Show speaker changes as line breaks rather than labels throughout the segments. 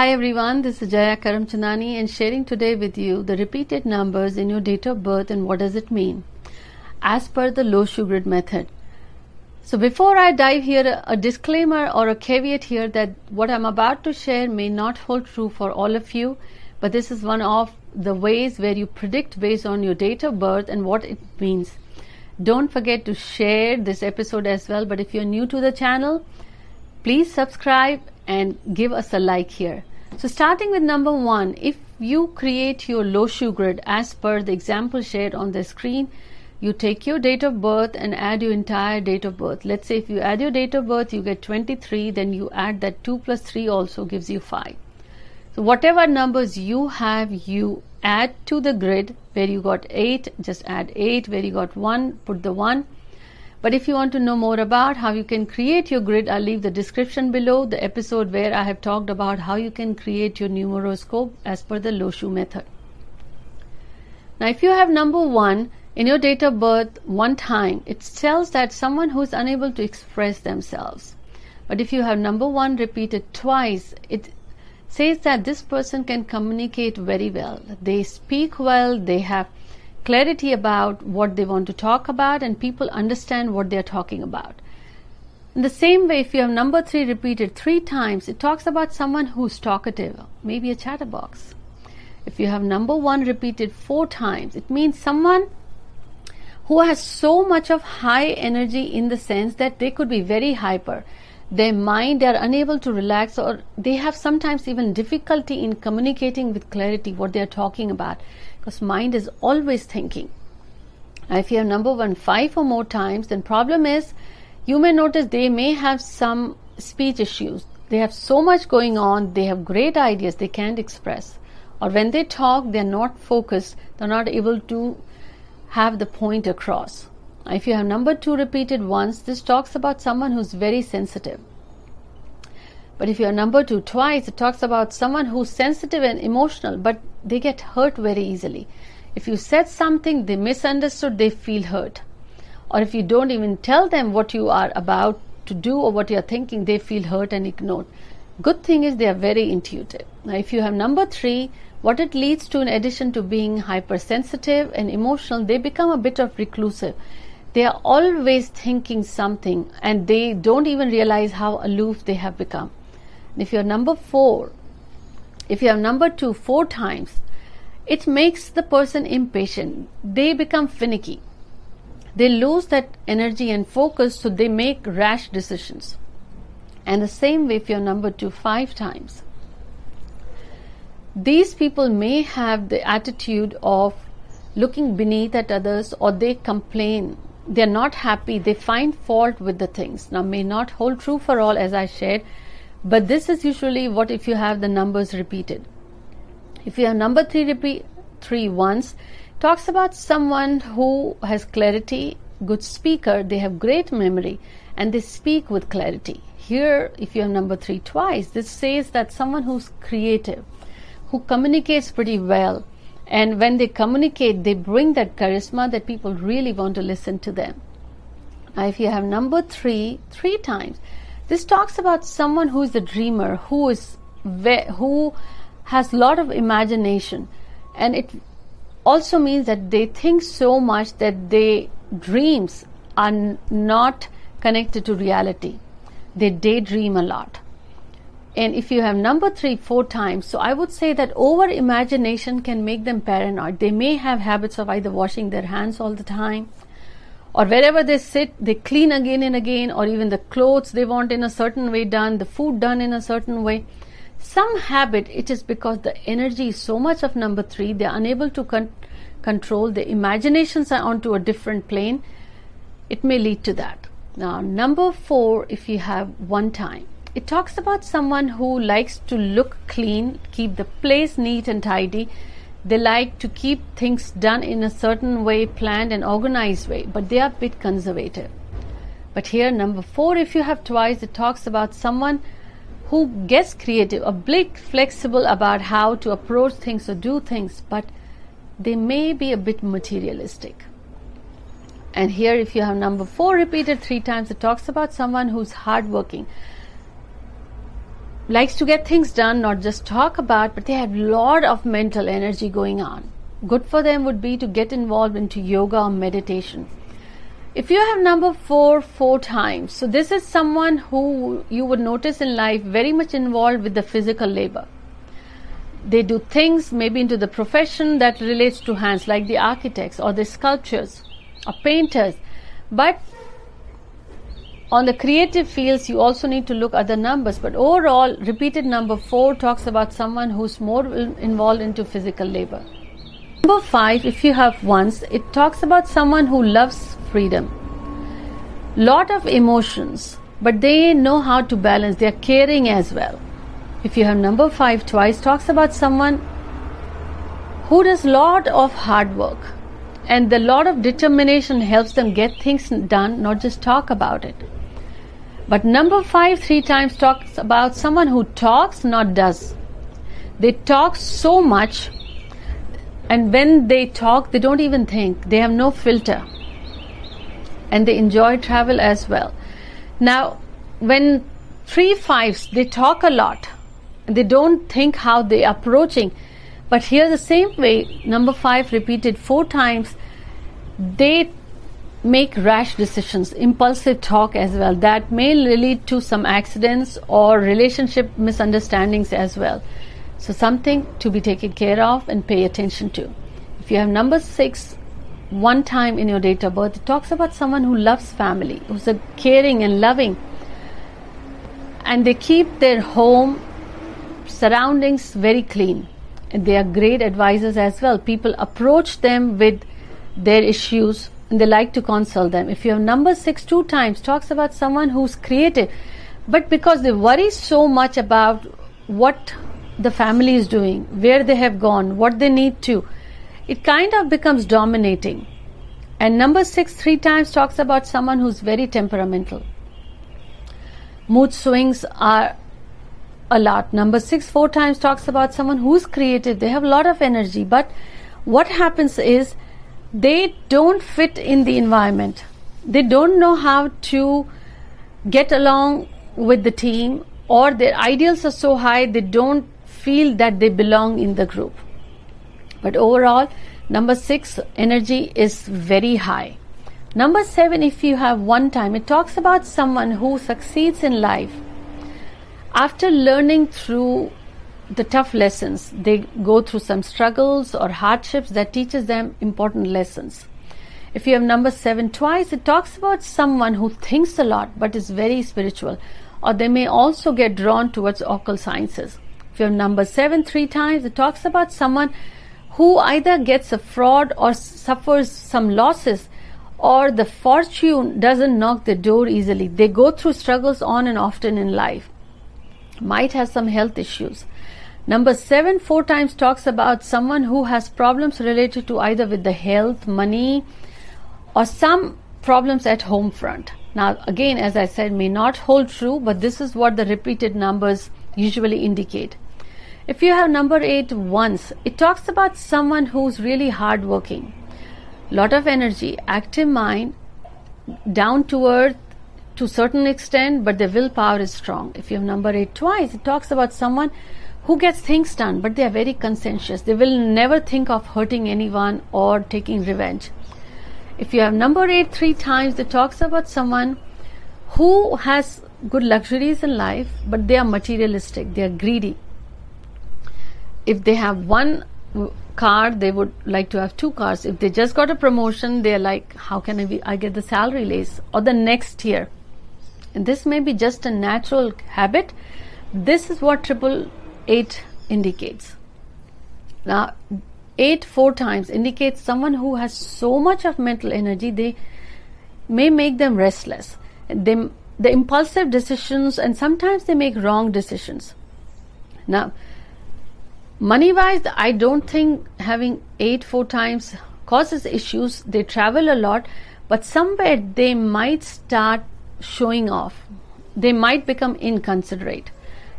Hi everyone, this is Jaya Karamchandani and sharing today with you the repeated numbers in your date of birth and what does it mean as per the Lo-Shu grid method. So before I dive here, a disclaimer or a caveat here that what I'm about to share may not hold true for all of you, but this is one of the ways where you predict based on your date of birth and what it means. Don't forget to share this episode as well, but if you're new to the channel, please subscribe and give us a like here. So starting with number one, if you create your Lo-Shu grid as per the example shared on the screen, you take your date of birth and add your entire date of birth. Let's say if you add your date of birth, you get 23, then you add that 2 plus 3 also gives you 5. So whatever numbers you have, you add to the grid where you got 8, just add 8, where you got 1, put the 1. But if you want to know more about how you can create your grid, I'll leave the description below the episode where I have talked about how you can create your numeroscope as per the Lo-Shu method. Now, if you have number 1, in your date of birth one time, it tells that someone who is unable to express themselves. But if you have number one repeated twice, it says that this person can communicate very well. They speak well, they have clarity about what they want to talk about, and people understand what they're talking about. In the same way, if you have number three repeated three times, it talks about someone who's talkative, maybe a chatterbox. If you have number one repeated four times, it means someone who has so much of high energy in the sense that they could be very hyper. Their mind, they are unable to relax, or they have sometimes even difficulty in communicating with clarity what they are talking about because mind is always thinking. If you have number one five or more times, then problem is you may notice they may have some speech issues. They have so much going on, they have great ideas they can't express. Or when they talk, they're not focused, they're not able to have the point across. If you have number two repeated once, this talks about someone who's very sensitive. But if you have number two twice, it talks about someone who's sensitive and emotional, but they get hurt very easily. If you said something, they misunderstood, they feel hurt. Or if you don't even tell them what you are about to do or what you're thinking, they feel hurt and ignored. Good thing is they are very intuitive. Now, if you have number three, what it leads to, in addition to being hypersensitive and emotional, they become a bit of reclusive. They are always thinking something and they don't even realize how aloof they have become. If you're number four, if you have number two four times, it makes the person impatient. They become finicky. They lose that energy and focus, so they make rash decisions. And the same way if you're number two five times these people may have the attitude of looking beneath at others or they complain they're not happy they find fault with the things now may not hold true for all as i shared but this is usually what if you have the numbers repeated if you have number 3 repeat 3 once talks about someone who has clarity good speaker they have great memory and they speak with clarity here if you have number 3 twice this says that someone who's creative who communicates pretty well. And when they communicate, they bring that charisma that people really want to listen to them. Now, if you have number three, three times, this talks about someone who is a dreamer, who is who has a lot of imagination, and it also means that they think so much that their dreams are not connected to reality. They daydream a lot. And if you have number three four times so i would say that over imagination can make them paranoid. They may have habits of either washing their hands all the time or wherever they sit they clean again and again or even the clothes they want in a certain way done the food done in a certain way some habit it is because the energy is so much of number three they're unable to con- control the imaginations are onto a different plane it may lead to that now number four if you have one time it talks about someone who likes to look clean, keep the place neat and tidy. They like to keep things done in a certain way, planned and organized way, but they are a bit conservative. But here, number four, if you have twice, it talks about someone who gets creative, a bit flexible about how to approach things or do things, but they may be a bit materialistic. And here, if you have number four repeated three times, it talks about someone who's hardworking likes to get things done, not just talk about, but they have a lot of mental energy going on. Good for them would be to get involved into yoga or meditation. If you have number four four times, so this is someone who you would notice in life very much involved with the physical labor. They do things maybe into the profession that relates to hands, like the architects or the sculptures or painters. But on the creative fields, you also need to look at the numbers. But overall, repeated number four talks about someone who's more involved into physical labor. Number five, if you have ones, it talks about someone who loves freedom. Lot of emotions, but they know how to balance. They are caring as well. If you have number five twice, talks about someone who does lot of hard work and the lot of determination helps them get things done, not just talk about it. But number five three times talks about someone who talks, not does. They talk so much, and when they talk, they don't even think. They have no filter. And they enjoy travel as well. Now, when three fives, they talk a lot. They don't think how they're approaching. But here, the same way, number five repeated four times, they make rash decisions, impulsive talk as well. That may lead to some accidents or relationship misunderstandings as well. So, something to be taken care of and pay attention to. If you have number six, one time in your date of birth, it talks about someone who loves family, who's a caring and loving, and they keep their home surroundings very clean. And they are great advisors as well. People approach them with their issues they like to consult them. If you have number six two times, talks about someone who's creative, but because they worry so much about what the family is doing, where they have gone, what they need to, it kind of becomes dominating. And number six three times talks about someone who's very temperamental. Mood swings are a lot. Number six four times talks about someone who's creative. They have a lot of energy, but what happens is they don't fit in the environment. They don't know how to get along with the team, or their ideals are so high they don't feel that they belong in the group. But overall, number six, energy is very high. Number seven, if you have one time, it talks about someone who succeeds in life after learning through the tough lessons. They go through some struggles or hardships that teaches them important lessons. If you have number seven twice, it talks about someone who thinks a lot but is very spiritual, or they may also get drawn towards occult sciences. If you have number seven three times, it talks about someone who either gets a fraud or suffers some losses or the fortune doesn't knock the door easily. They go through struggles on and often in life. Might have some health issues. Number seven, four times talks about someone who has problems related to either with the health, money, or some problems at home front. Now, again, as I said, may not hold true, but this is what the repeated numbers usually indicate. If you have number eight once, it talks about someone who's really hardworking, lot of energy, active mind, down to earth to certain extent, but their willpower is strong. If you have number eight twice, it talks about someone who gets things done, but they are very conscientious. They will never think of hurting anyone or taking revenge. If you have number eight three times, it talks about someone who has good luxuries in life, but they are materialistic, they are greedy. If they have one car, they would like to have two cars. If they just got a promotion, they are like, how can I, be, I get the salary raise or the next year? And this may be just a natural habit. This is what triple 8 indicates. Now, 8 four times indicates someone who has so much of mental energy, they may make them restless. They, the impulsive decisions, and sometimes they make wrong decisions. Now, money wise, I don't think having 8 four times causes issues. They travel a lot, but somewhere they might start showing off. They might become inconsiderate.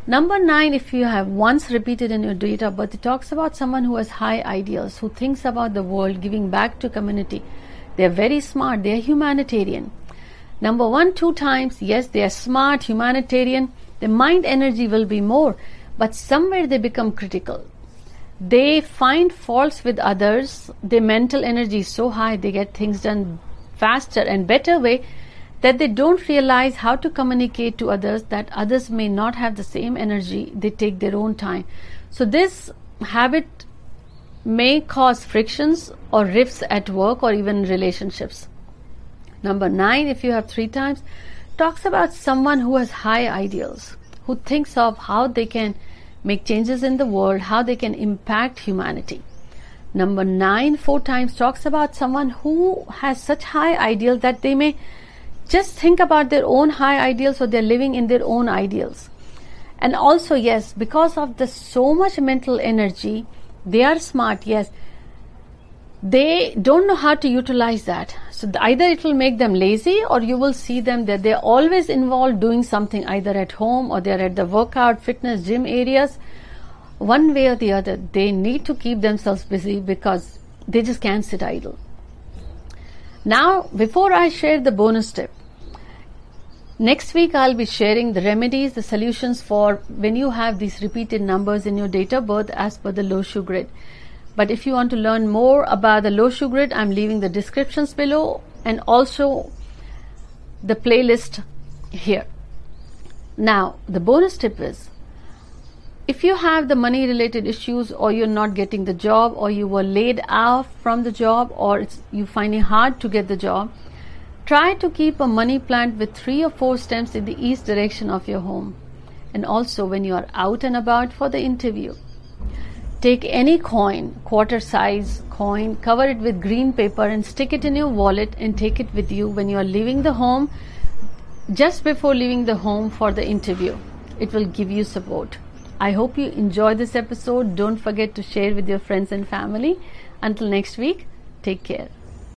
Number nine, if you have once repeated in your date of birth, it talks about someone who has high ideals, who thinks about the world, giving back to community. They are very smart. They are humanitarian. Number one, two times, yes, they are smart, humanitarian, The mind energy will be more, but somewhere they become critical. They find faults with others. Their mental energy is so high, they get things done faster and better way that they don't realize how to communicate to others that others may not have the same energy. They take their own time. So this habit may cause frictions or rifts at work or even relationships. Number nine, if you have three times, talks about someone who has high ideals, who thinks of how they can make changes in the world, how they can impact humanity. Number nine, four times, talks about someone who has such high ideals that they may just think about their own high ideals or they're living in their own ideals. And also, yes, because of the so much mental energy, they are smart, yes. They don't know how to utilize that. So either it will make them lazy or you will see them that they're always involved doing something either at home or they're at the workout, fitness, gym areas. One way or the other, they need to keep themselves busy because they just can't sit idle. Now, before I share the bonus tip, next week I'll be sharing the remedies, the solutions for when you have these repeated numbers in your date of birth as per the Lo Shu grid. But if you want to learn more about the Lo Shu grid, I'm leaving the descriptions below and also the playlist here. Now, the bonus tip is if you have the money related issues or you're not getting the job or you were laid off from the job or you find it hard to get the job, try to keep a money plant with three or four stems in the east direction of your home. And also when you are out and about for the interview, Take any coin, quarter size coin, cover it with green paper and stick it in your wallet and take it with you when you are leaving the home just before leaving the home for the interview. It will give you support. I hope you enjoy this episode. Don't forget to share with your friends and family. Until next week, take care.